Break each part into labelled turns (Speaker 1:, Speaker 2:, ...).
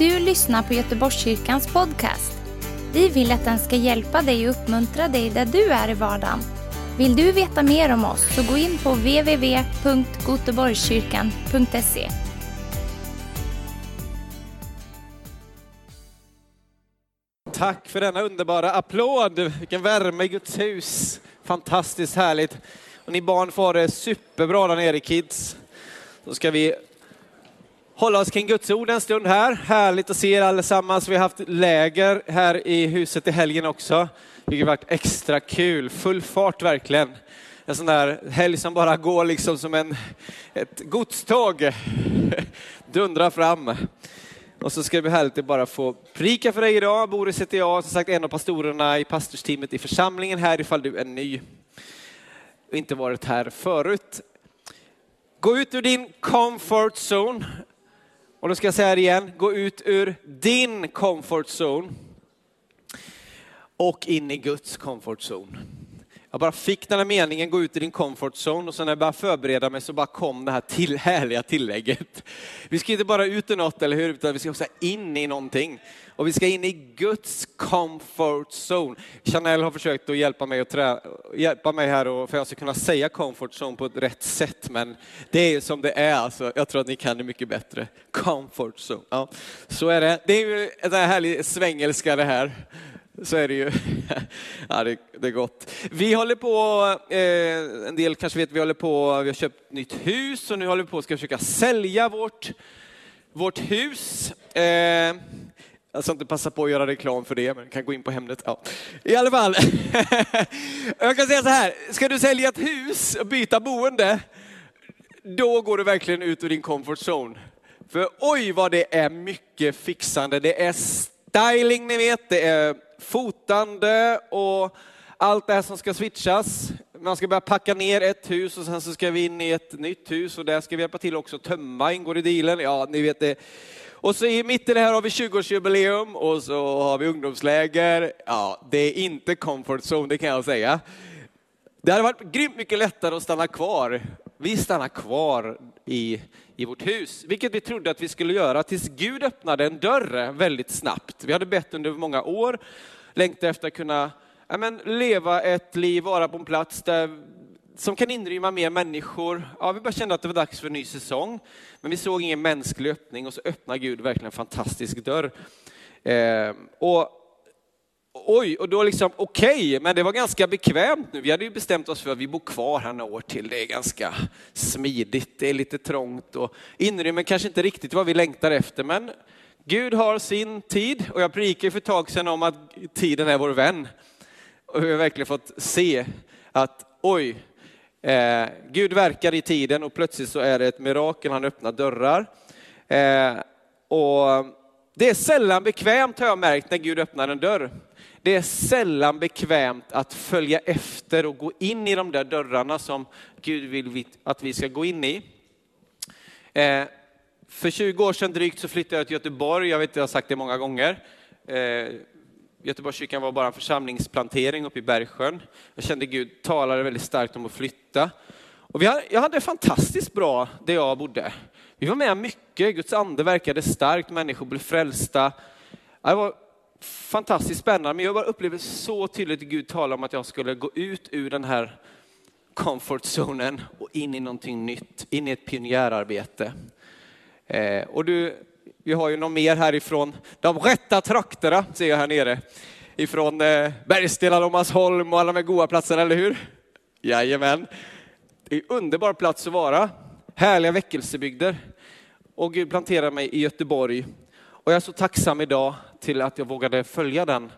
Speaker 1: du lyssnar på Göteborgskyrkans podcast. Vi vill att den ska hjälpa dig och uppmuntra dig där du är i vardagen. Vill du veta mer om oss så gå in på www.goteborgskyrkan.se.
Speaker 2: Tack för denna underbara applåd. Vilken värme i Guds hus. Fantastiskt härligt. Och ni barn får ha det superbra där nere, kids. Då ska vi hålla oss kring Guds ord en stund här. Härligt att se er allesammans. Vi har haft läger här i huset i helgen också, vilket har varit extra kul. Full fart verkligen. En sån där helg som bara går liksom som en, ett godståg. Dundrar fram. Och så ska det bli härligt att bara få prika för dig idag. Boris heter jag, som sagt en av pastorerna i pastorsteamet i församlingen här ifall du är ny och inte varit här förut. Gå ut ur din comfort zone. Och då ska jag säga det igen, gå ut ur din comfort zone och in i Guds comfort zone. Jag bara fick den här meningen, gå ut i din comfort zone och sen när jag började förbereda mig så bara kom det här till, härliga tillägget. Vi ska inte bara ut i något, eller hur? Utan vi ska också in i någonting. Och vi ska in i Guds comfort zone. Chanel har försökt att hjälpa mig, att trä, hjälpa mig här och för att jag ska kunna säga comfort zone på ett rätt sätt. Men det är som det är, alltså. jag tror att ni kan det mycket bättre. Comfort zone, ja. Så är det. Det är ju en härlig svengelska det här så är det ju. ja, det, det, är gott. Vi håller på, eh, en del kanske vet, vi håller på, vi har köpt nytt hus och nu håller vi på att försöka sälja vårt, vårt hus. Eh, jag ska inte passa på att göra reklam för det, men kan gå in på Hemnet. Ja. I alla fall, jag kan säga så här, ska du sälja ett hus och byta boende, då går du verkligen ut ur din comfort zone. För oj vad det är mycket fixande, det är styling ni vet, det är fotande och allt det här som ska switchas. Man ska börja packa ner ett hus och sen så ska vi in i ett nytt hus och där ska vi hjälpa till också tömma, ingår i dealen. Ja, ni vet det. Och så i mitten här har vi 20-årsjubileum och så har vi ungdomsläger. Ja, det är inte comfort zone, det kan jag säga. Det hade varit grymt mycket lättare att stanna kvar. Vi stannar kvar i, i vårt hus, vilket vi trodde att vi skulle göra tills Gud öppnade en dörr väldigt snabbt. Vi hade bett under många år, längtat efter att kunna ja, men, leva ett liv, vara på en plats där, som kan inrymma mer människor. Ja, vi bara kände att det var dags för en ny säsong, men vi såg ingen mänsklig öppning och så öppnade Gud verkligen en fantastisk dörr. Eh, och Oj, och då liksom okej, okay, men det var ganska bekvämt nu. Vi hade ju bestämt oss för att vi bor kvar här några år till. Det är ganska smidigt, det är lite trångt och inrymmen kanske inte riktigt vad vi längtar efter, men Gud har sin tid och jag predikade för ett tag sedan om att tiden är vår vän. Och vi har verkligen fått se att oj, eh, Gud verkar i tiden och plötsligt så är det ett mirakel, han öppnar dörrar. Eh, och det är sällan bekvämt har jag märkt när Gud öppnar en dörr. Det är sällan bekvämt att följa efter och gå in i de där dörrarna som Gud vill att vi ska gå in i. Eh, för 20 år sedan drygt så flyttade jag till Göteborg. Jag vet, att jag har sagt det många gånger. Eh, Göteborgskyrkan var bara en församlingsplantering uppe i Bergsjön. Jag kände Gud talade väldigt starkt om att flytta. Och vi hade, jag hade fantastiskt bra där jag bodde. Vi var med mycket, Guds ande verkade starkt, människor blev frälsta. Det var fantastiskt spännande, men jag bara upplever så tydligt Gud talar om att jag skulle gå ut ur den här comfort zonen och in i någonting nytt, in i ett pionjärarbete. Eh, och du, vi har ju någon mer härifrån de rätta trakterna, ser jag här nere. Ifrån eh, Bergstena, Lomasholm och alla de goda platserna, eller hur? Jajamän. Det är en underbar plats att vara. Härliga väckelsebygder. Och Gud planterar mig i Göteborg. Och jag är så tacksam idag till att jag vågade följa den,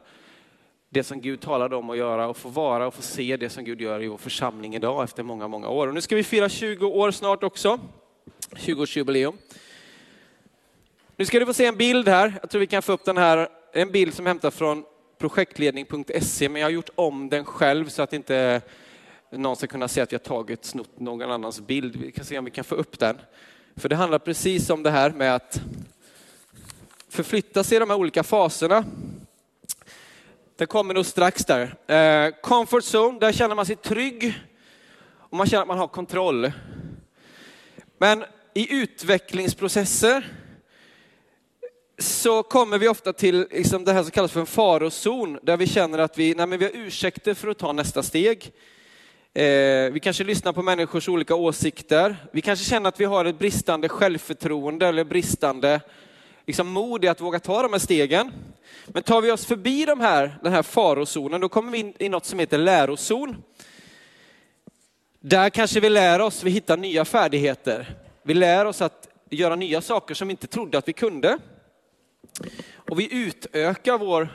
Speaker 2: det som Gud talade om att göra och få vara och få se det som Gud gör i vår församling idag efter många, många år. Och nu ska vi fira 20 år snart också, 20-årsjubileum. Nu ska du få se en bild här, jag tror vi kan få upp den här, en bild som hämtar från projektledning.se, men jag har gjort om den själv så att inte någon ska kunna se att jag tagit, snott någon annans bild. Vi kan se om vi kan få upp den. För det handlar precis om det här med att förflytta sig i de här olika faserna. Det kommer nog strax där. Eh, comfort zone, där känner man sig trygg och man känner att man har kontroll. Men i utvecklingsprocesser så kommer vi ofta till liksom det här som kallas för en farozon, där vi känner att vi, nej men vi har ursäkter för att ta nästa steg. Eh, vi kanske lyssnar på människors olika åsikter. Vi kanske känner att vi har ett bristande självförtroende eller bristande liksom, mod i att våga ta de här stegen. Men tar vi oss förbi de här, den här farozonen, då kommer vi in i något som heter lärozon. Där kanske vi lär oss, vi hittar nya färdigheter. Vi lär oss att göra nya saker som vi inte trodde att vi kunde. Och vi utökar vår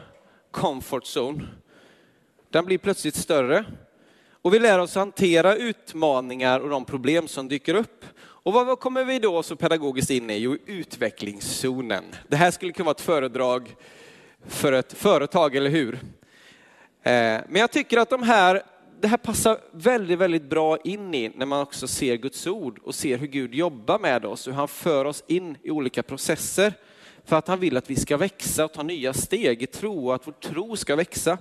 Speaker 2: comfort zone. Den blir plötsligt större. Och vi lär oss hantera utmaningar och de problem som dyker upp. Och vad kommer vi då så pedagogiskt in i? Jo, utvecklingszonen. Det här skulle kunna vara ett föredrag för ett företag, eller hur? Eh, men jag tycker att de här, det här passar väldigt, väldigt bra in i när man också ser Guds ord och ser hur Gud jobbar med oss, hur han för oss in i olika processer. För att han vill att vi ska växa och ta nya steg i tro och att vår tro ska växa.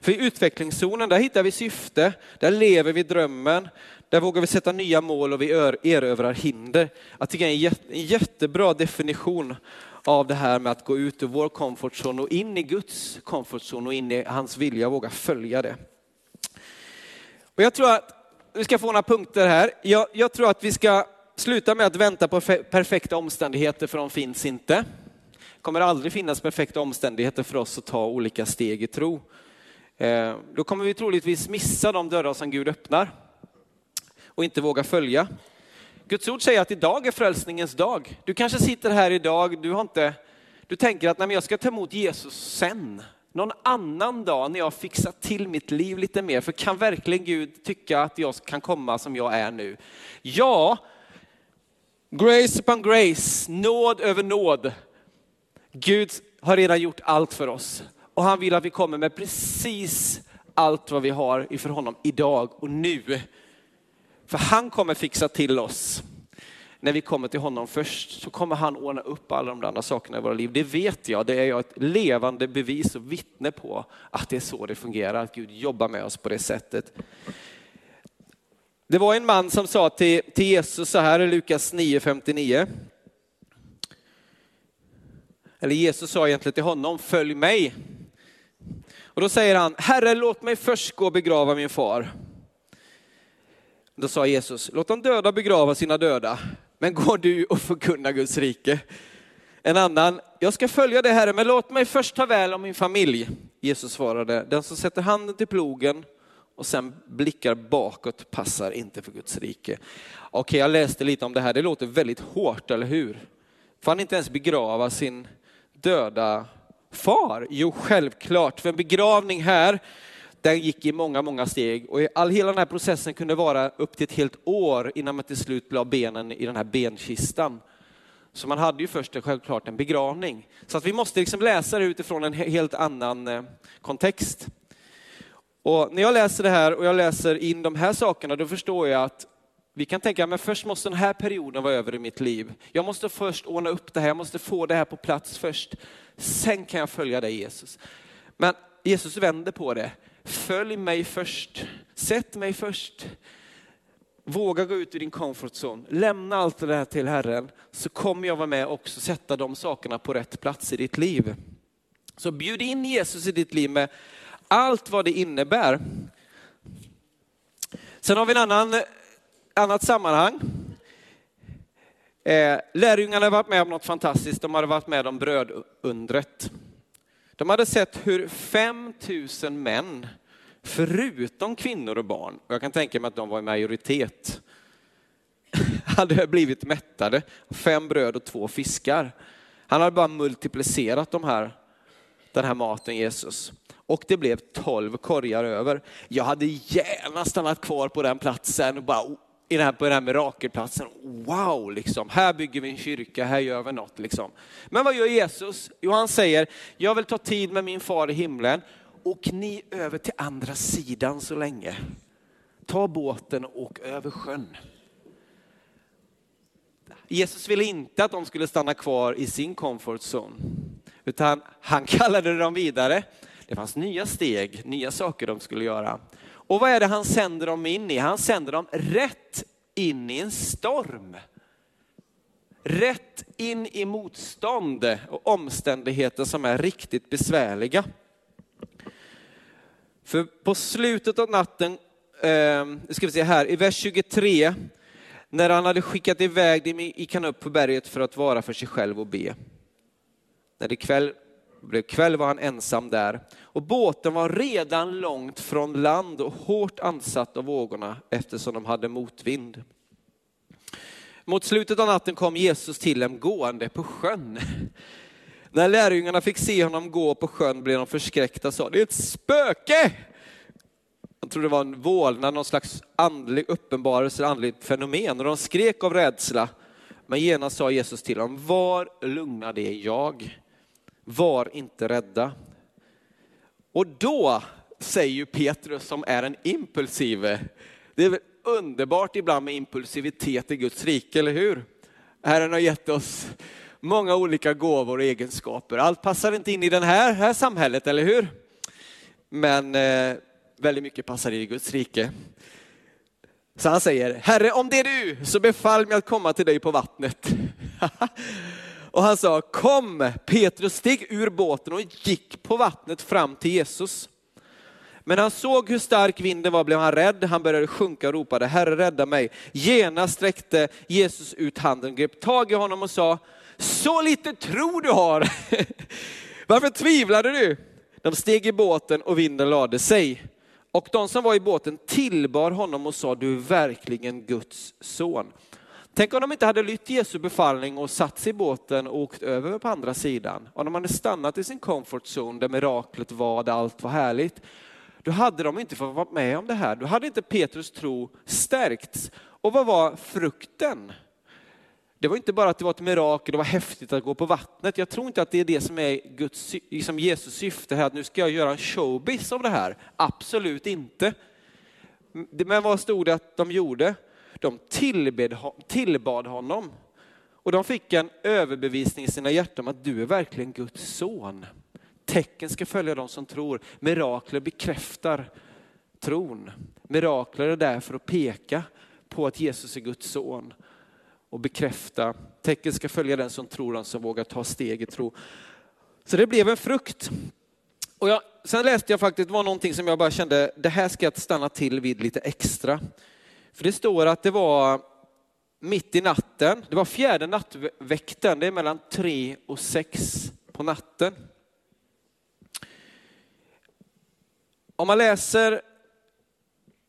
Speaker 2: För i utvecklingszonen, där hittar vi syfte, där lever vi drömmen, där vågar vi sätta nya mål och vi erövrar hinder. Jag tycker det är en jättebra definition av det här med att gå ut ur vår comfort zone och in i Guds comfort zone och in i hans vilja och våga följa det. Och jag tror att vi ska få några punkter här. Jag, jag tror att vi ska sluta med att vänta på perfekta omständigheter för de finns inte. Det kommer aldrig finnas perfekta omständigheter för oss att ta olika steg i tro. Eh, då kommer vi troligtvis missa de dörrar som Gud öppnar och inte våga följa. Guds ord säger att idag är frälsningens dag. Du kanske sitter här idag, du, har inte, du tänker att nej, jag ska ta emot Jesus sen. Någon annan dag när jag fixat till mitt liv lite mer. För kan verkligen Gud tycka att jag kan komma som jag är nu? Ja, grace upon grace, nåd över nåd. Gud har redan gjort allt för oss. Och han vill att vi kommer med precis allt vad vi har iför honom idag och nu. För han kommer fixa till oss. När vi kommer till honom först så kommer han ordna upp alla de andra sakerna i våra liv. Det vet jag, det är jag ett levande bevis och vittne på att det är så det fungerar, att Gud jobbar med oss på det sättet. Det var en man som sa till, till Jesus så här i Lukas 9.59. Eller Jesus sa egentligen till honom, följ mig. Och då säger han, Herre låt mig först gå och begrava min far. Då sa Jesus, låt de döda begrava sina döda, men går du och förkunna Guds rike. En annan, jag ska följa det Herre, men låt mig först ta väl om min familj. Jesus svarade, den som sätter handen till plogen och sen blickar bakåt passar inte för Guds rike. Okej, jag läste lite om det här, det låter väldigt hårt, eller hur? Får han inte ens begrava sin döda far? Jo, självklart. För en begravning här, den gick i många, många steg och all, hela den här processen kunde vara upp till ett helt år innan man till slut la benen i den här benkistan. Så man hade ju först självklart en begravning. Så att vi måste liksom läsa det utifrån en helt annan eh, kontext. Och när jag läser det här och jag läser in de här sakerna, då förstår jag att vi kan tänka, men först måste den här perioden vara över i mitt liv. Jag måste först ordna upp det här, jag måste få det här på plats först. Sen kan jag följa dig Jesus. Men Jesus vänder på det. Följ mig först. Sätt mig först. Våga gå ut ur din comfort zone. Lämna allt det här till Herren så kommer jag vara med och också sätta de sakerna på rätt plats i ditt liv. Så bjud in Jesus i ditt liv med allt vad det innebär. Sen har vi en annan annat sammanhang. Eh, lärjungarna hade varit med om något fantastiskt. De hade varit med om brödundret. De hade sett hur 5000 män, förutom kvinnor och barn, och jag kan tänka mig att de var i majoritet, hade blivit mättade. Fem bröd och två fiskar. Han hade bara multiplicerat de här, den här maten, Jesus. Och det blev tolv korgar över. Jag hade gärna stannat kvar på den platsen och bara i den här, på den här mirakelplatsen. Wow, liksom. här bygger vi en kyrka, här gör vi något. Liksom. Men vad gör Jesus? Jo, han säger, jag vill ta tid med min far i himlen och ni över till andra sidan så länge. Ta båten och åk över sjön. Jesus ville inte att de skulle stanna kvar i sin comfort zone, utan han kallade dem vidare. Det fanns nya steg, nya saker de skulle göra. Och vad är det han sänder dem in i? Han sänder dem rätt in i en storm. rätt in i motstånd och omständigheter som är riktigt besvärliga. För på slutet av natten, eh, ska vi se här, i vers 23, när han hade skickat iväg dem gick han upp på berget för att vara för sig själv och be. När det kväll, blev kväll var han ensam där och båten var redan långt från land och hårt ansatt av vågorna eftersom de hade motvind. Mot slutet av natten kom Jesus till dem gående på sjön. När lärjungarna fick se honom gå på sjön blev de förskräckta och sa, det är ett spöke! De trodde det var en vålnad, någon slags andlig uppenbarelse, andligt fenomen. Och de skrek av rädsla. Men genast sa Jesus till dem, var lugna, det är jag. Var inte rädda. Och då säger ju Petrus som är en impulsiv, det är väl underbart ibland med impulsivitet i Guds rike, eller hur? Herren har gett oss många olika gåvor och egenskaper. Allt passar inte in i det här, här samhället, eller hur? Men eh, väldigt mycket passar in i Guds rike. Så han säger, Herre om det är du så befall mig att komma till dig på vattnet. och han sa, kom! Petrus steg ur båten och gick på vattnet fram till Jesus. Men han såg hur stark vinden var blev han rädd, han började sjunka och ropade, Herre rädda mig. Genast sträckte Jesus ut handen, grep tag i honom och sa, så lite tro du har. Varför tvivlade du? De steg i båten och vinden lade sig. Och de som var i båten tillbar honom och sa, du är verkligen Guds son. Tänk om de inte hade lytt Jesu befallning och satt sig i båten och åkt över på andra sidan. Om de hade stannat i sin comfort zone där miraklet var, där allt var härligt. Då hade de inte fått vara med om det här. Då hade inte Petrus tro stärkts. Och vad var frukten? Det var inte bara att det var ett mirakel, det var häftigt att gå på vattnet. Jag tror inte att det är det som är Guds, liksom Jesus syfte här, att nu ska jag göra en showbiz av det här. Absolut inte. Men vad stod det att de gjorde? De tillbed, tillbad honom. Och de fick en överbevisning i sina hjärtan om att du är verkligen Guds son. Tecken ska följa de som tror. Mirakler bekräftar tron. Mirakler är där för att peka på att Jesus är Guds son och bekräfta. Tecken ska följa den som tror, den som vågar ta steg i tro. Så det blev en frukt. Och jag, sen läste jag faktiskt, det var någonting som jag bara kände, det här ska jag stanna till vid lite extra. För det står att det var mitt i natten, det var fjärde nattväkten, det är mellan tre och sex på natten. Om man läser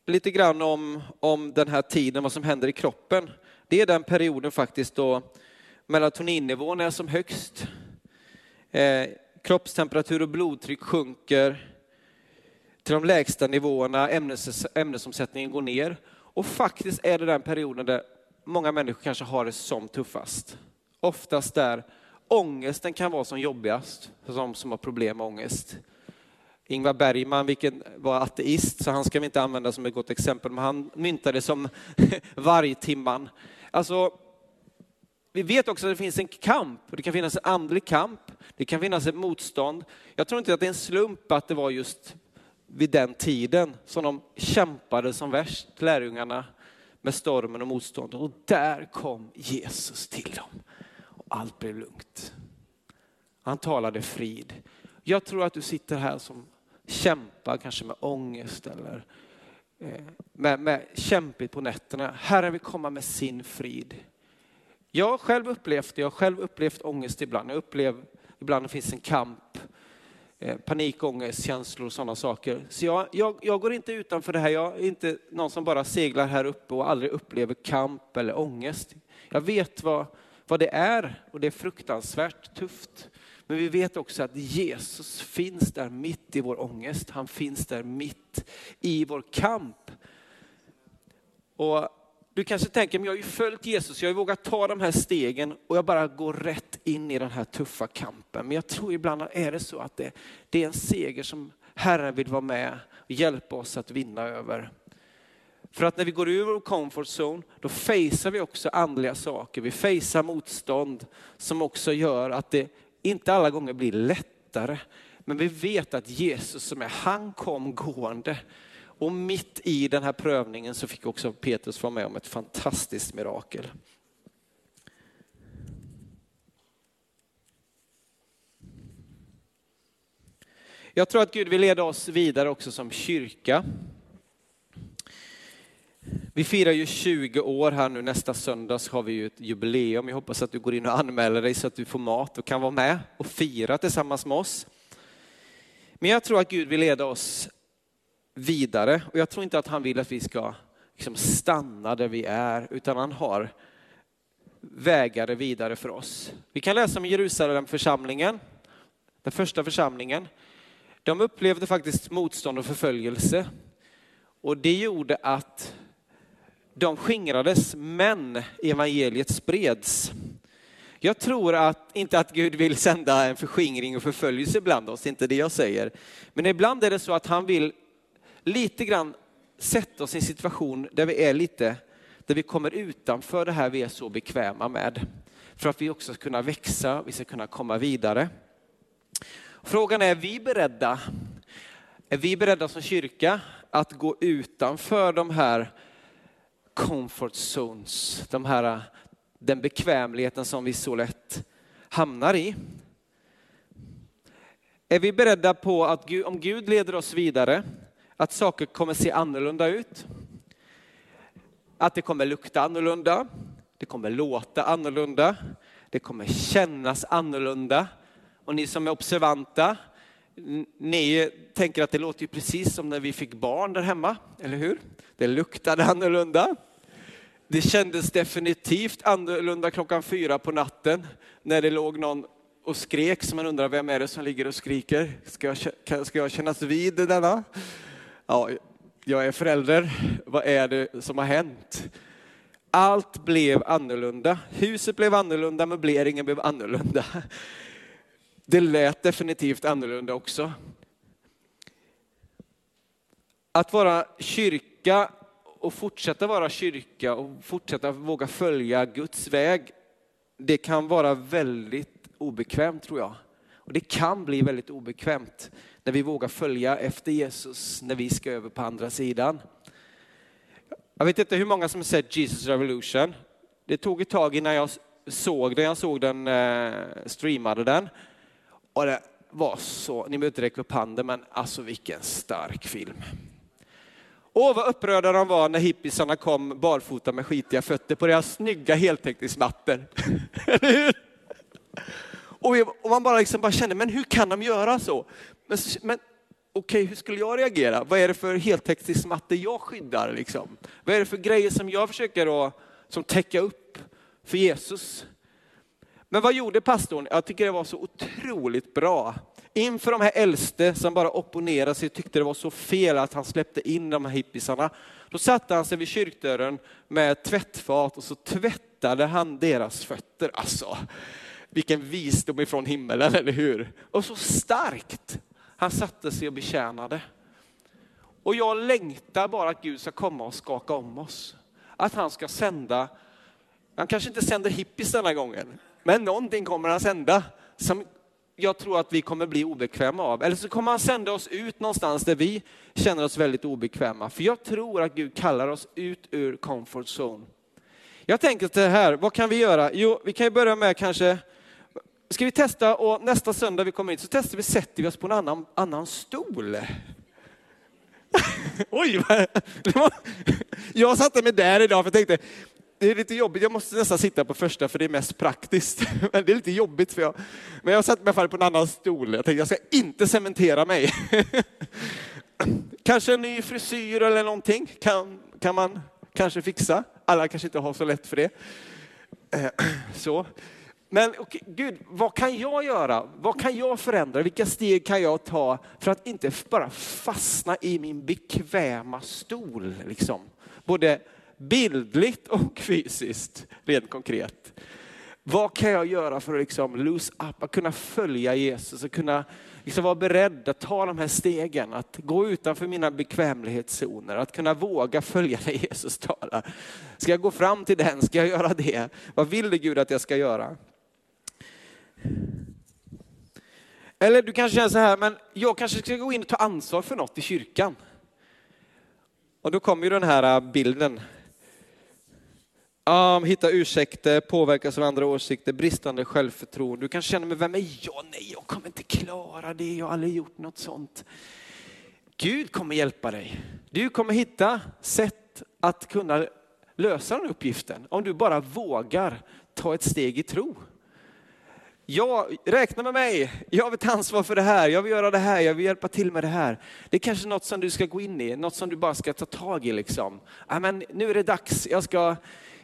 Speaker 2: lite grann om, om den här tiden, vad som händer i kroppen, det är den perioden faktiskt då melatoninnivån är som högst. Eh, kroppstemperatur och blodtryck sjunker till de lägsta nivåerna, ämnes, ämnesomsättningen går ner. Och faktiskt är det den perioden där många människor kanske har det som tuffast. Oftast där ångesten kan vara som jobbigast för de som har problem med ångest. Ingvar Bergman, vilken var ateist, så han ska vi inte använda som ett gott exempel, men han myntade som vargtimman. Alltså, vi vet också att det finns en kamp, det kan finnas en andlig kamp, det kan finnas ett motstånd. Jag tror inte att det är en slump att det var just vid den tiden som de kämpade som värst, lärjungarna, med stormen och motståndet. Och där kom Jesus till dem. Och allt blev lugnt. Han talade frid. Jag tror att du sitter här som kämpar kanske med ångest eller eh, med, med kämpigt på nätterna. Herren vill komma med sin frid. Jag har själv upplevt det, jag har själv upplevt ångest ibland. Jag upplever ibland det finns en kamp, eh, panikångest, känslor och sådana saker. Så jag, jag, jag, går inte utanför det här, jag är inte någon som bara seglar här uppe och aldrig upplever kamp eller ångest. Jag vet vad, vad det är och det är fruktansvärt tufft. Men vi vet också att Jesus finns där mitt i vår ångest. Han finns där mitt i vår kamp. Och du kanske tänker, men jag har ju följt Jesus, jag har vågat ta de här stegen och jag bara går rätt in i den här tuffa kampen. Men jag tror ibland är det så att det, det är en seger som Herren vill vara med och hjälpa oss att vinna över. För att när vi går ur vår comfort zone, då facear vi också andliga saker. Vi facear motstånd som också gör att det inte alla gånger blir lättare. Men vi vet att Jesus som är, han kom gående. Och mitt i den här prövningen så fick också Petrus vara med om ett fantastiskt mirakel. Jag tror att Gud vill leda oss vidare också som kyrka. Vi firar ju 20 år här nu, nästa söndag så har vi ju ett jubileum. Jag hoppas att du går in och anmäler dig så att du får mat och kan vara med och fira tillsammans med oss. Men jag tror att Gud vill leda oss vidare och jag tror inte att han vill att vi ska liksom stanna där vi är, utan han har vägar vidare för oss. Vi kan läsa om Jerusalemförsamlingen, den första församlingen. De upplevde faktiskt motstånd och förföljelse och det gjorde att de skingrades, men evangeliet spreds. Jag tror att, inte att Gud vill sända en förskingring och förföljelse bland oss, inte det jag säger. Men ibland är det så att han vill lite grann sätta oss i en situation där vi är lite, där vi kommer utanför det här vi är så bekväma med. För att vi också ska kunna växa, vi ska kunna komma vidare. Frågan är, är vi beredda? Är vi beredda som kyrka att gå utanför de här comfort zones, de här, den bekvämligheten som vi så lätt hamnar i. Är vi beredda på att Gud, om Gud leder oss vidare, att saker kommer se annorlunda ut? Att det kommer lukta annorlunda, det kommer låta annorlunda, det kommer kännas annorlunda. Och ni som är observanta, ni tänker att det låter ju precis som när vi fick barn där hemma, eller hur? Det luktade annorlunda. Det kändes definitivt annorlunda klockan fyra på natten när det låg någon och skrek så man undrar vem är det som ligger och skriker? Ska jag, ska jag kännas vid denna? Ja, jag är förälder. Vad är det som har hänt? Allt blev annorlunda. Huset blev annorlunda, möbleringen blev annorlunda. Det lät definitivt annorlunda också. Att vara kyrka och fortsätta vara kyrka och fortsätta våga följa Guds väg, det kan vara väldigt obekvämt tror jag. Och det kan bli väldigt obekvämt när vi vågar följa efter Jesus när vi ska över på andra sidan. Jag vet inte hur många som har sett Jesus Revolution. Det tog ett tag innan jag såg den, jag såg den, eh, streamade den. Och det var så, ni behöver inte räcka upp handen, men alltså vilken stark film. Åh, vad upprörda de var när hippisarna kom barfota med skitiga fötter på deras snygga heltäckningsmattor. och, och man bara, liksom bara kände, men hur kan de göra så? Men, men okej, hur skulle jag reagera? Vad är det för heltäckningsmatte jag skyddar? Liksom? Vad är det för grejer som jag försöker då, som täcka upp för Jesus? Men vad gjorde pastorn? Jag tycker det var så otroligt bra inför de här äldste som bara opponerade sig och tyckte det var så fel att han släppte in de här hippisarna. Då satte han sig vid kyrkdörren med tvättfat och så tvättade han deras fötter. Alltså, vilken visdom ifrån himmelen, eller hur? Och så starkt. Han satte sig och betjänade. Och jag längtar bara att Gud ska komma och skaka om oss. Att han ska sända, han kanske inte sänder hippies denna gången, men någonting kommer han sända som jag tror att vi kommer bli obekväma av. Eller så kommer han sända oss ut någonstans där vi känner oss väldigt obekväma. För jag tror att Gud kallar oss ut ur comfort zone. Jag tänker så här, vad kan vi göra? Jo, vi kan ju börja med kanske, ska vi testa och nästa söndag vi kommer hit så testar vi, sätter vi oss på en annan, annan stol. Oj, jag satte mig där idag för jag tänkte, det är lite jobbigt, jag måste nästan sitta på första för det är mest praktiskt. Men det är lite jobbigt för jag, men jag satte mig fall på en annan stol. Jag tänkte jag ska inte cementera mig. Kanske en ny frisyr eller någonting kan, kan man kanske fixa. Alla kanske inte har så lätt för det. Eh, så. Men okay, Gud, vad kan jag göra? Vad kan jag förändra? Vilka steg kan jag ta för att inte bara fastna i min bekväma stol? Liksom. Både bildligt och fysiskt, rent konkret. Vad kan jag göra för att liksom lose up, att kunna följa Jesus och kunna liksom vara beredd att ta de här stegen, att gå utanför mina bekvämlighetszoner, att kunna våga följa när Jesus talar. Ska jag gå fram till den? Ska jag göra det? Vad vill du Gud att jag ska göra? Eller du kanske känner så här, men jag kanske ska gå in och ta ansvar för något i kyrkan. Och då kommer ju den här äh, bilden Um, hitta ursäkter, påverkas av andra åsikter, bristande självförtroende. Du kanske känner, men vem är jag? Nej, jag kommer inte klara det. Jag har aldrig gjort något sånt. Gud kommer hjälpa dig. Du kommer hitta sätt att kunna lösa den uppgiften. Om du bara vågar ta ett steg i tro. Jag, räkna med mig, jag vill ta ansvar för det här, jag vill göra det här, jag vill hjälpa till med det här. Det är kanske något som du ska gå in i, något som du bara ska ta tag i. Liksom. Ja, men nu är det dags, jag ska,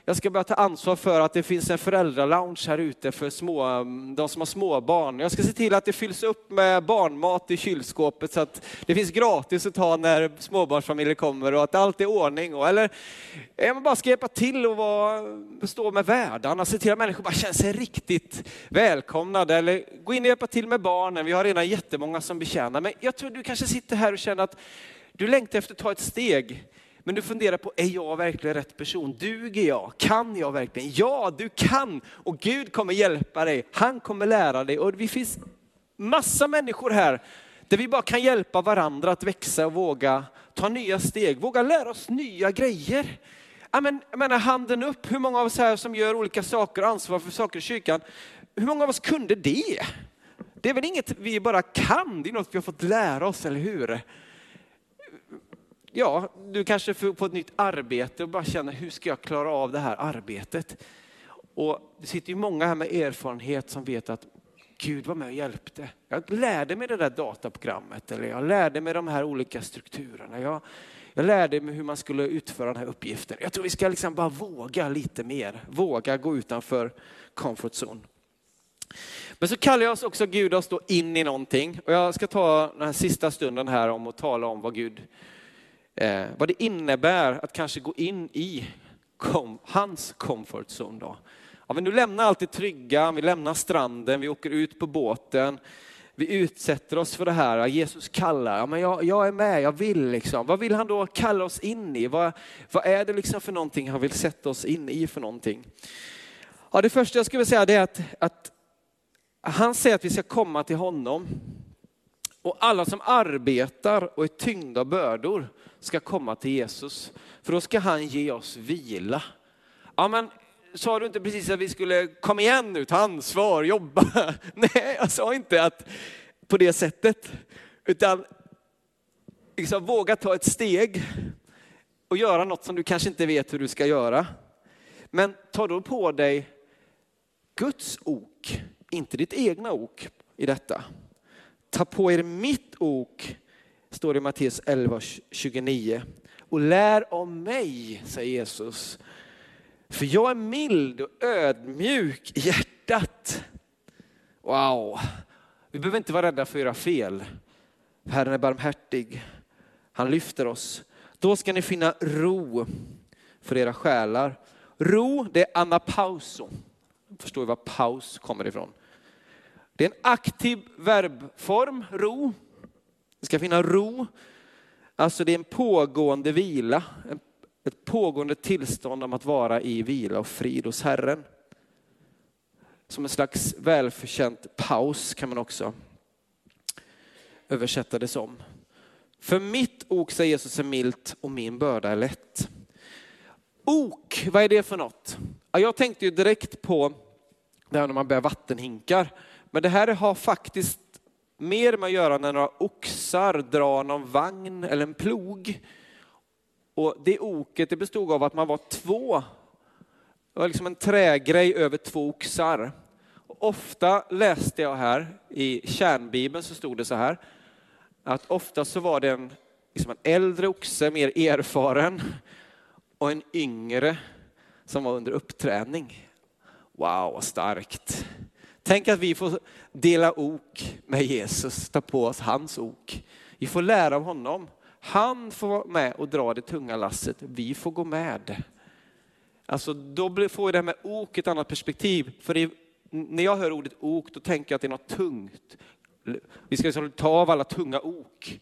Speaker 2: jag ska börja ta ansvar för att det finns en föräldralounge här ute för små, de som har småbarn. Jag ska se till att det fylls upp med barnmat i kylskåpet så att det finns gratis att ta när småbarnsfamiljer kommer och att allt är ordning. Eller jag bara ska hjälpa till och vara, stå med värdarna, se till att människor bara känner sig riktigt välkomnade. Eller gå in och hjälpa till med barnen. Vi har redan jättemånga som betjänar. Men jag tror du kanske sitter här och känner att du längtar efter att ta ett steg men du funderar på, är jag verkligen rätt person? Duger jag? Kan jag verkligen? Ja, du kan! Och Gud kommer hjälpa dig. Han kommer lära dig. Och det finns massa människor här där vi bara kan hjälpa varandra att växa och våga ta nya steg, våga lära oss nya grejer. Jag menar, handen upp, hur många av oss här som gör olika saker, och ansvar för saker i kyrkan, hur många av oss kunde det? Det är väl inget vi bara kan, det är något vi har fått lära oss, eller hur? Ja, du kanske får ett nytt arbete och bara känner, hur ska jag klara av det här arbetet? Och det sitter ju många här med erfarenhet som vet att Gud var med och hjälpte. Jag lärde mig det där dataprogrammet eller jag lärde mig de här olika strukturerna. Jag, jag lärde mig hur man skulle utföra den här uppgiften. Jag tror vi ska liksom bara våga lite mer. Våga gå utanför comfort zone. Men så kallar jag oss också Gud oss då in i någonting. Och jag ska ta den här sista stunden här om att tala om vad Gud eh, vad det innebär att kanske gå in i kom, hans comfort zone. Då. Ja, men nu lämnar allt det trygga, vi lämnar stranden, vi åker ut på båten. Vi utsätter oss för det här, Jesus kallar, ja, men jag, jag är med, jag vill. Liksom. Vad vill han då kalla oss in i? Vad, vad är det liksom för någonting han vill sätta oss in i för någonting? Ja, det första jag skulle säga är att, att han säger att vi ska komma till honom. Och alla som arbetar och är tyngda av bördor ska komma till Jesus. För då ska han ge oss vila. Ja, men sa du inte precis att vi skulle komma igen nu, ta ansvar, jobba? Nej, jag sa inte att på det sättet. Utan liksom, våga ta ett steg och göra något som du kanske inte vet hur du ska göra. Men ta då på dig Guds ok, inte ditt egna ok i detta. Ta på er mitt ok står det i Matteus 11, 29. Och lär om mig, säger Jesus. För jag är mild och ödmjuk i hjärtat. Wow, vi behöver inte vara rädda för att göra fel. Herren är barmhärtig. Han lyfter oss. Då ska ni finna ro för era själar. Ro, det är anapauso. Förstår vi var paus kommer ifrån? Det är en aktiv verbform, ro. Det ska finnas ro. Alltså det är en pågående vila, ett pågående tillstånd om att vara i vila och frid hos Herren. Som en slags välförtjänt paus kan man också översätta det som. För mitt ok, säger Jesus, är milt och min börda är lätt. Ok, vad är det för något? Jag tänkte ju direkt på det här när man bär vattenhinkar. Men det här har faktiskt mer med att göra när några oxar drar någon vagn eller en plog. Och det oket det bestod av att man var två, det var liksom en trägrej över två oxar. Och ofta läste jag här, i kärnbibeln så stod det så här, att ofta så var det en, liksom en äldre oxe, mer erfaren, och en yngre som var under uppträning. Wow, vad starkt. Tänk att vi får dela ok med Jesus, ta på oss hans ok. Vi får lära av honom. Han får vara med och dra det tunga lasset, vi får gå med. Alltså då får det här med ok ett annat perspektiv. För det, när jag hör ordet ok, då tänker jag att det är något tungt. Vi ska liksom ta av alla tunga ok.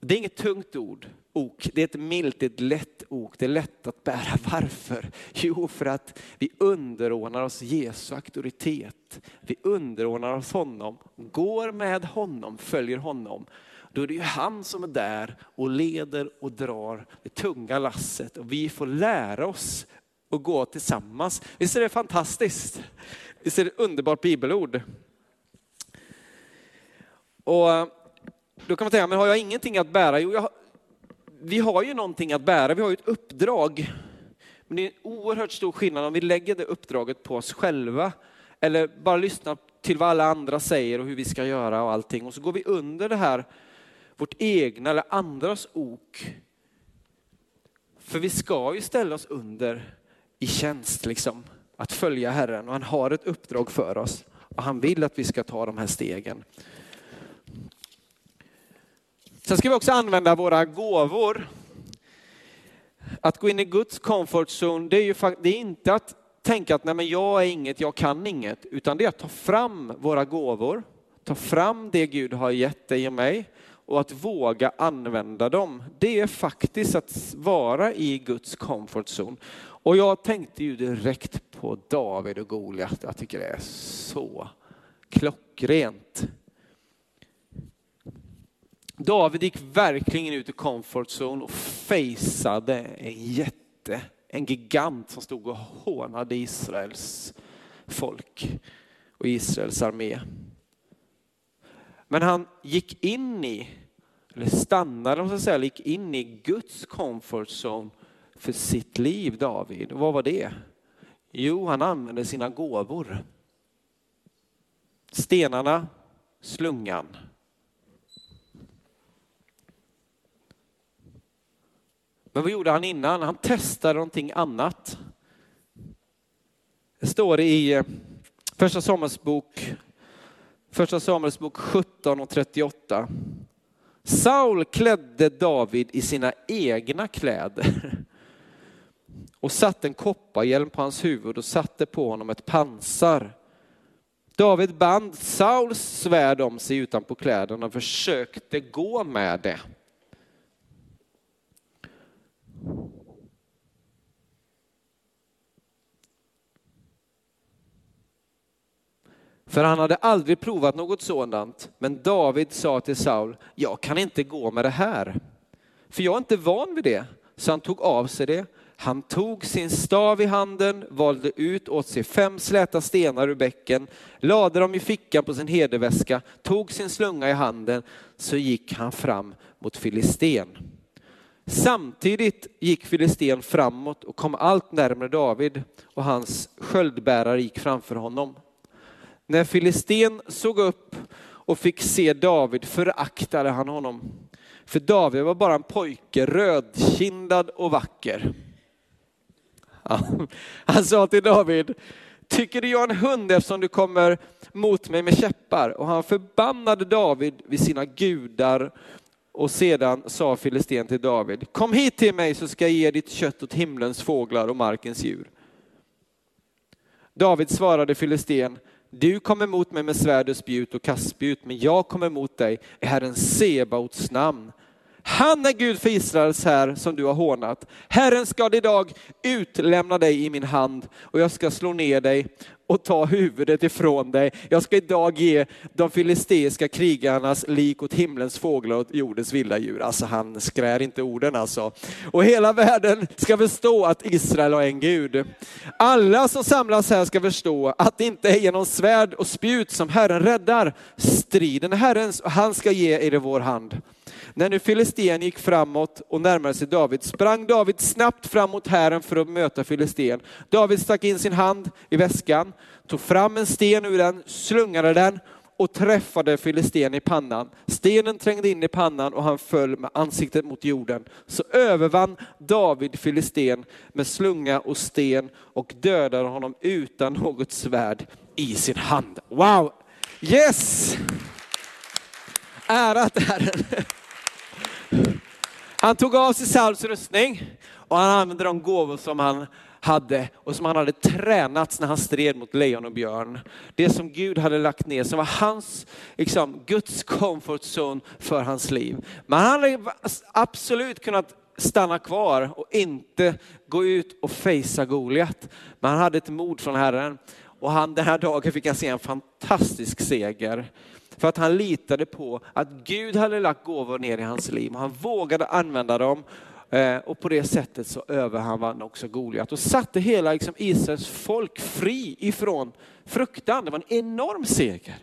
Speaker 2: Det är inget tungt ord, ok. Det är ett milt, det är ett lätt ok. Det är lätt att bära. Varför? Jo, för att vi underordnar oss Jesu auktoritet. Vi underordnar oss honom, går med honom, följer honom. Då är det ju han som är där och leder och drar det tunga lasset och vi får lära oss att gå tillsammans. Visst är det fantastiskt? Visst är det ett underbart bibelord? Och då kan man tänka, men har jag ingenting att bära? Jo, jag, vi har ju någonting att bära, vi har ju ett uppdrag. Men det är en oerhört stor skillnad om vi lägger det uppdraget på oss själva eller bara lyssnar till vad alla andra säger och hur vi ska göra och allting. Och så går vi under det här, vårt egna eller andras ok. För vi ska ju ställa oss under i tjänst, liksom, att följa Herren och han har ett uppdrag för oss. Och han vill att vi ska ta de här stegen. Sen ska vi också använda våra gåvor. Att gå in i Guds comfort zone, det är ju det är inte att tänka att nej men jag är inget, jag kan inget, utan det är att ta fram våra gåvor, ta fram det Gud har gett dig och mig och att våga använda dem. Det är faktiskt att vara i Guds comfort zone. Och jag tänkte ju direkt på David och Goliat. Jag tycker det är så klockrent. David gick verkligen ut i comfort zone och faceade en jätte, en gigant som stod och hånade Israels folk och Israels armé. Men han gick in i, eller stannade om så att säga, gick in i Guds comfort zone för sitt liv, David. Och vad var det? Jo, han använde sina gåvor. Stenarna, slungan. Men vad gjorde han innan? Han testade någonting annat. Det står i eh, första Samuelsbok, första Samuelsbok 17 och 38. Saul klädde David i sina egna kläder och satte en kopparhjälm på hans huvud och satte på honom ett pansar. David band Sauls svärd om sig utanpå kläderna och försökte gå med det. För han hade aldrig provat något sådant. Men David sa till Saul, jag kan inte gå med det här. För jag är inte van vid det. Så han tog av sig det. Han tog sin stav i handen, valde ut åt sig fem släta stenar ur bäcken, lade dem i fickan på sin hederväska, tog sin slunga i handen, så gick han fram mot Filisten. Samtidigt gick Filisten framåt och kom allt närmare David och hans sköldbärare gick framför honom. När Filisten såg upp och fick se David föraktade han honom. För David var bara en pojke, rödkindad och vacker. Han sa till David, tycker du jag är en hund eftersom du kommer mot mig med käppar? Och han förbannade David vid sina gudar och sedan sa Filisten till David, kom hit till mig så ska jag ge ditt kött åt himlens fåglar och markens djur. David svarade Filisten, du kommer mot mig med svärd och spjut och kastspjut, men jag kommer mot dig i Herren Sebaots namn. Han är Gud för Israels här som du har hånat. Herren ska idag utlämna dig i min hand och jag ska slå ner dig och ta huvudet ifrån dig. Jag ska idag ge de filisteiska krigarnas lik åt himlens fåglar och jordens vilda djur. Alltså han skrär inte orden alltså. Och hela världen ska förstå att Israel har en Gud. Alla som samlas här ska förstå att det inte är genom svärd och spjut som Herren räddar. Striden är Herrens och han ska ge er i vår hand. När nu filistén gick framåt och närmade sig David sprang David snabbt fram mot hären för att möta filistén. David stack in sin hand i väskan, tog fram en sten ur den, slungade den och träffade filistén i pannan. Stenen trängde in i pannan och han föll med ansiktet mot jorden. Så övervann David filistén med slunga och sten och dödade honom utan något svärd i sin hand. Wow! Yes! Ärat Herren. Han tog av sig Sauls rustning och han använde de gåvor som han hade och som han hade tränats när han stred mot lejon och björn. Det som Gud hade lagt ner, som var hans, liksom, Guds comfort zone för hans liv. Men han hade absolut kunnat stanna kvar och inte gå ut och fejsa Goliat. Men han hade ett mod från Herren och han, den här dagen fick han se en fantastisk seger. För att han litade på att Gud hade lagt gåvor ner i hans liv. Han vågade använda dem eh, och på det sättet så övervann han också Goliat och satte hela liksom, Israels folk fri ifrån fruktan. Det var en enorm seger.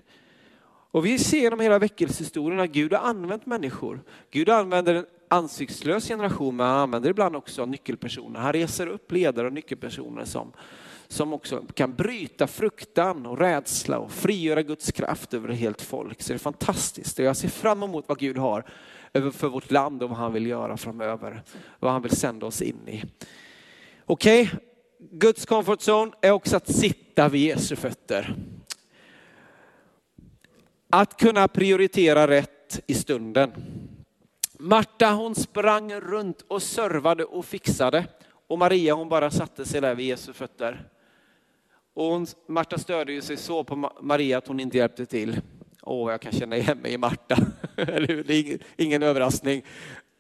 Speaker 2: Och vi ser genom hela väckelsehistorien att Gud har använt människor. Gud använder en ansiktslös generation, men han använder ibland också nyckelpersoner. Han reser upp ledare och nyckelpersoner som, som också kan bryta fruktan och rädsla och frigöra Guds kraft över ett helt folk. Så det är fantastiskt och jag ser fram emot vad Gud har för vårt land och vad han vill göra framöver. Vad han vill sända oss in i. Okej, okay. Guds comfort zone är också att sitta vid Jesu fötter. Att kunna prioritera rätt i stunden. Marta hon sprang runt och servade och fixade. Och Maria hon bara satte sig där vid Jesu fötter. Och hon, Marta störde ju sig så på Maria att hon inte hjälpte till. Åh, jag kan känna igen mig i Marta. Eller hur? Det är ingen, ingen överraskning.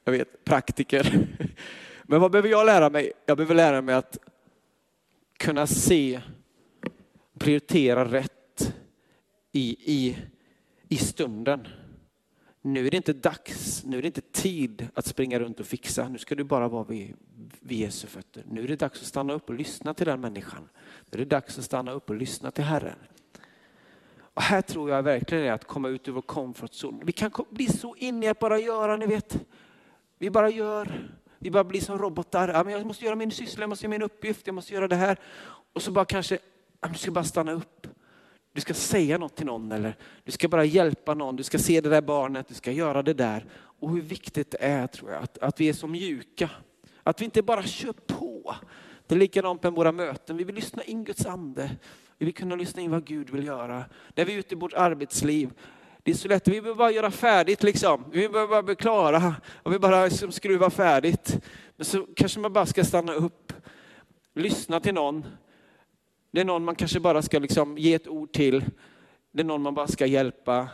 Speaker 2: Jag vet, praktiker. Men vad behöver jag lära mig? Jag behöver lära mig att kunna se, prioritera rätt i, i, i stunden. Nu är det inte dags, nu är det inte tid att springa runt och fixa. Nu ska du bara vara vid, vid Jesu fötter. Nu är det dags att stanna upp och lyssna till den människan. Nu är det dags att stanna upp och lyssna till Herren. Och här tror jag verkligen är att komma ut ur vår comfort zone. Vi kan bli så inne i att bara göra, ni vet. Vi bara gör. Vi bara blir som robotar. Ja, men jag måste göra min syssla, jag måste göra min uppgift, jag måste göra det här. Och så bara kanske, jag ska bara stanna upp. Du ska säga något till någon eller du ska bara hjälpa någon. Du ska se det där barnet, du ska göra det där. Och hur viktigt det är tror jag att, att vi är så mjuka. Att vi inte bara kör på. Det är likadant med våra möten. Vi vill lyssna in Guds ande. Vi vill kunna lyssna in vad Gud vill göra. När vi är ute i vårt arbetsliv. Det är så lätt, vi behöver bara göra färdigt liksom. Vi behöver bara bli klara och vi bara liksom skruva färdigt. Men så kanske man bara ska stanna upp, lyssna till någon. Det är någon man kanske bara ska liksom ge ett ord till. Det är någon man bara ska hjälpa.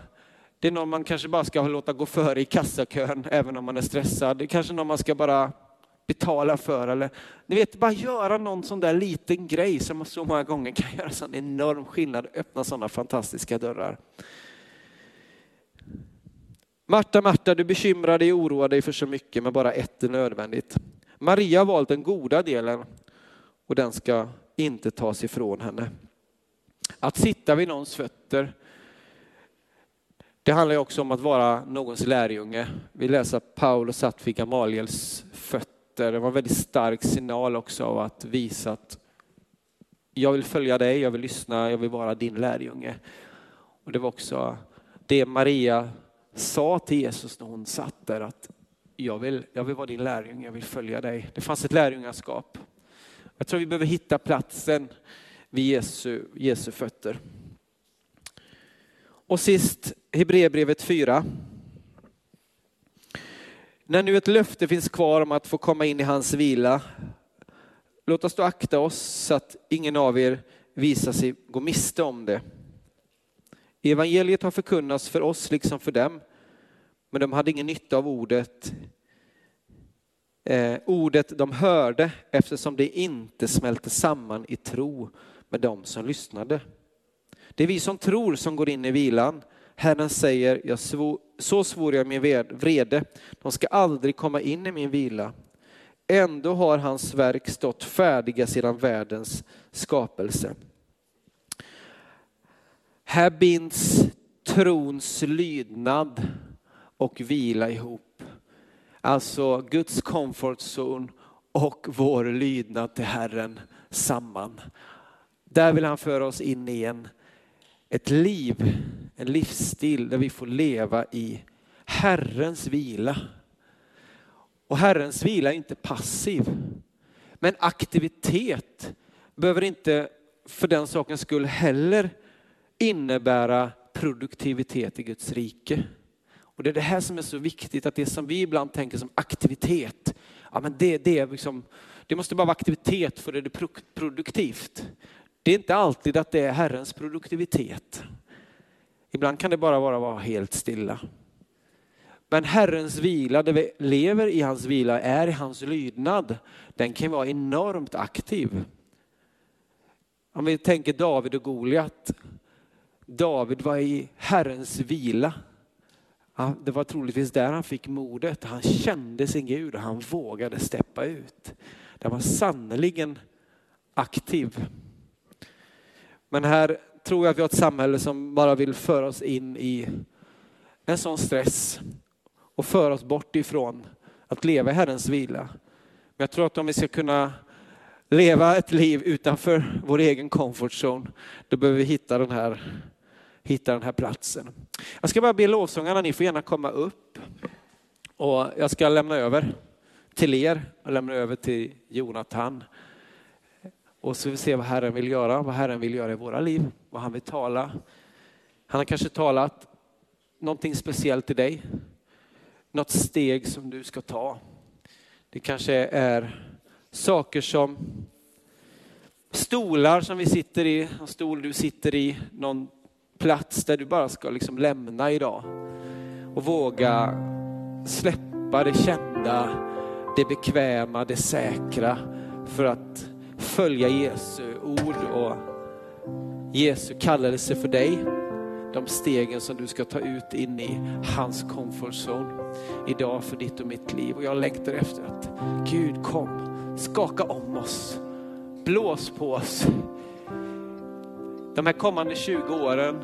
Speaker 2: Det är någon man kanske bara ska låta gå före i kassakön även om man är stressad. Det är kanske någon man ska bara betala för. Eller, ni vet, bara göra någon sån där liten grej som så många gånger kan göra sån enorm skillnad, öppna sådana fantastiska dörrar. Marta, Marta, du bekymrar dig och oroar dig för så mycket, men bara ett är nödvändigt. Maria har valt den goda delen och den ska inte tas ifrån henne. Att sitta vid någons fötter, det handlar också om att vara någons lärjunge. Vi läser att Paulus satt vid Gamaliels fötter fötter. Det var en väldigt stark signal också av att visa att jag vill följa dig, jag vill lyssna, jag vill vara din lärjunge. Och det var också det Maria sa till Jesus när hon satt där att jag vill, jag vill vara din lärjunge, jag vill följa dig. Det fanns ett lärjungaskap. Jag tror vi behöver hitta platsen vid Jesu, Jesu fötter. Och sist Hebreerbrevet 4. När nu ett löfte finns kvar om att få komma in i hans vila, låt oss då akta oss så att ingen av er visar sig gå miste om det. Evangeliet har förkunnats för oss liksom för dem, men de hade ingen nytta av ordet. Eh, ordet de hörde eftersom det inte smälte samman i tro med dem som lyssnade. Det är vi som tror som går in i vilan. Herren säger, jag svor, så svor jag min vrede, de ska aldrig komma in i min vila. Ändå har hans verk stått färdiga sedan världens skapelse. Här binds trons lydnad och vila ihop. Alltså Guds comfort zone och vår lydnad till Herren samman. Där vill han föra oss in i en, ett liv en livsstil där vi får leva i Herrens vila. Och Herrens vila är inte passiv. Men aktivitet behöver inte för den sakens skull heller innebära produktivitet i Guds rike. Och det är det här som är så viktigt, att det som vi ibland tänker som aktivitet, ja men det, det, är liksom, det måste bara vara aktivitet för det är produktivt. Det är inte alltid att det är Herrens produktivitet. Ibland kan det bara vara att vara helt stilla. Men Herrens vila, där vi lever i hans vila, är i hans lydnad. Den kan vara enormt aktiv. Om vi tänker David och Goliat. David var i Herrens vila det var troligtvis där han fick modet. Han kände sin Gud och han vågade steppa ut. Det var sannerligen aktiv. Men här tror jag att vi har ett samhälle som bara vill föra oss in i en sån stress och föra oss bort ifrån att leva i Herrens vila. Men jag tror att om vi ska kunna leva ett liv utanför vår egen comfort zone, då behöver vi hitta den här, hitta den här platsen. Jag ska bara be lovsångarna, ni får gärna komma upp. Och jag ska lämna över till er och lämna över till Jonathan. Och så vi se vad Herren vill göra, vad Herren vill göra i våra liv, vad han vill tala. Han har kanske talat någonting speciellt till dig. Något steg som du ska ta. Det kanske är saker som stolar som vi sitter i, en stol du sitter i, någon plats där du bara ska liksom lämna idag. Och våga släppa det kända, det bekväma, det säkra för att följa Jesu ord och Jesu kallelse för dig. De stegen som du ska ta ut in i hans comfort zone idag för ditt och mitt liv. Och jag längtar efter att Gud kom, skaka om oss, blås på oss. De här kommande 20 åren,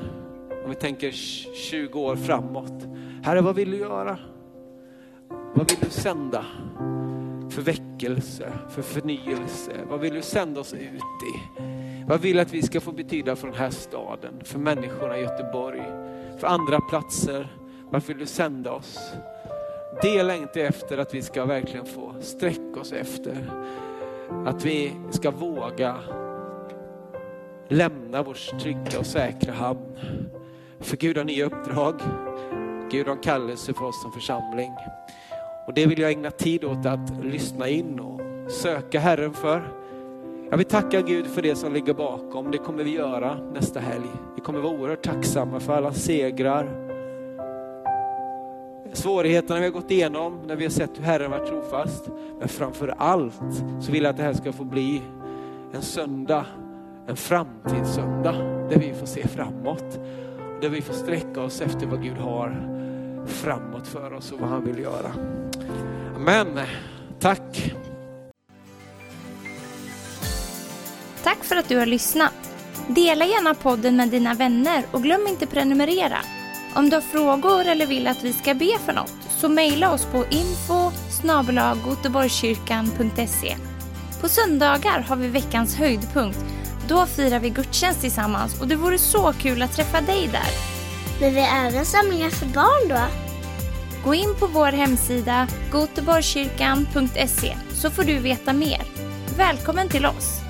Speaker 2: om vi tänker 20 år framåt. Herre, vad vill du göra? Vad vill du sända? för väckelse, för förnyelse? Vad vill du sända oss ut i? Vad vill du att vi ska få betyda för den här staden, för människorna i Göteborg, för andra platser? Vad vill du sända oss? Dela inte efter att vi ska verkligen få sträcka oss efter. Att vi ska våga lämna vår trygga och säkra hamn. För Gud har nya uppdrag. Gud har en kallelse för oss som församling. Och det vill jag ägna tid åt att lyssna in och söka Herren för. Jag vill tacka Gud för det som ligger bakom. Det kommer vi göra nästa helg. Vi kommer vara oerhört tacksamma för alla segrar. Svårigheterna vi har gått igenom när vi har sett hur Herren varit trofast. Men framför allt så vill jag att det här ska få bli en söndag, en framtidssöndag där vi får se framåt. Där vi får sträcka oss efter vad Gud har framåt för oss och vad han vill göra. Amen. Tack.
Speaker 1: Tack för att du har lyssnat. Dela gärna podden med dina vänner och glöm inte prenumerera. Om du har frågor eller vill att vi ska be för något så mejla oss på info På söndagar har vi veckans höjdpunkt. Då firar vi gudstjänst tillsammans och det vore så kul att träffa dig där.
Speaker 3: Men vi har även samlingar för barn då?
Speaker 1: Gå in på vår hemsida goteborgskyrkan.se så får du veta mer. Välkommen till oss!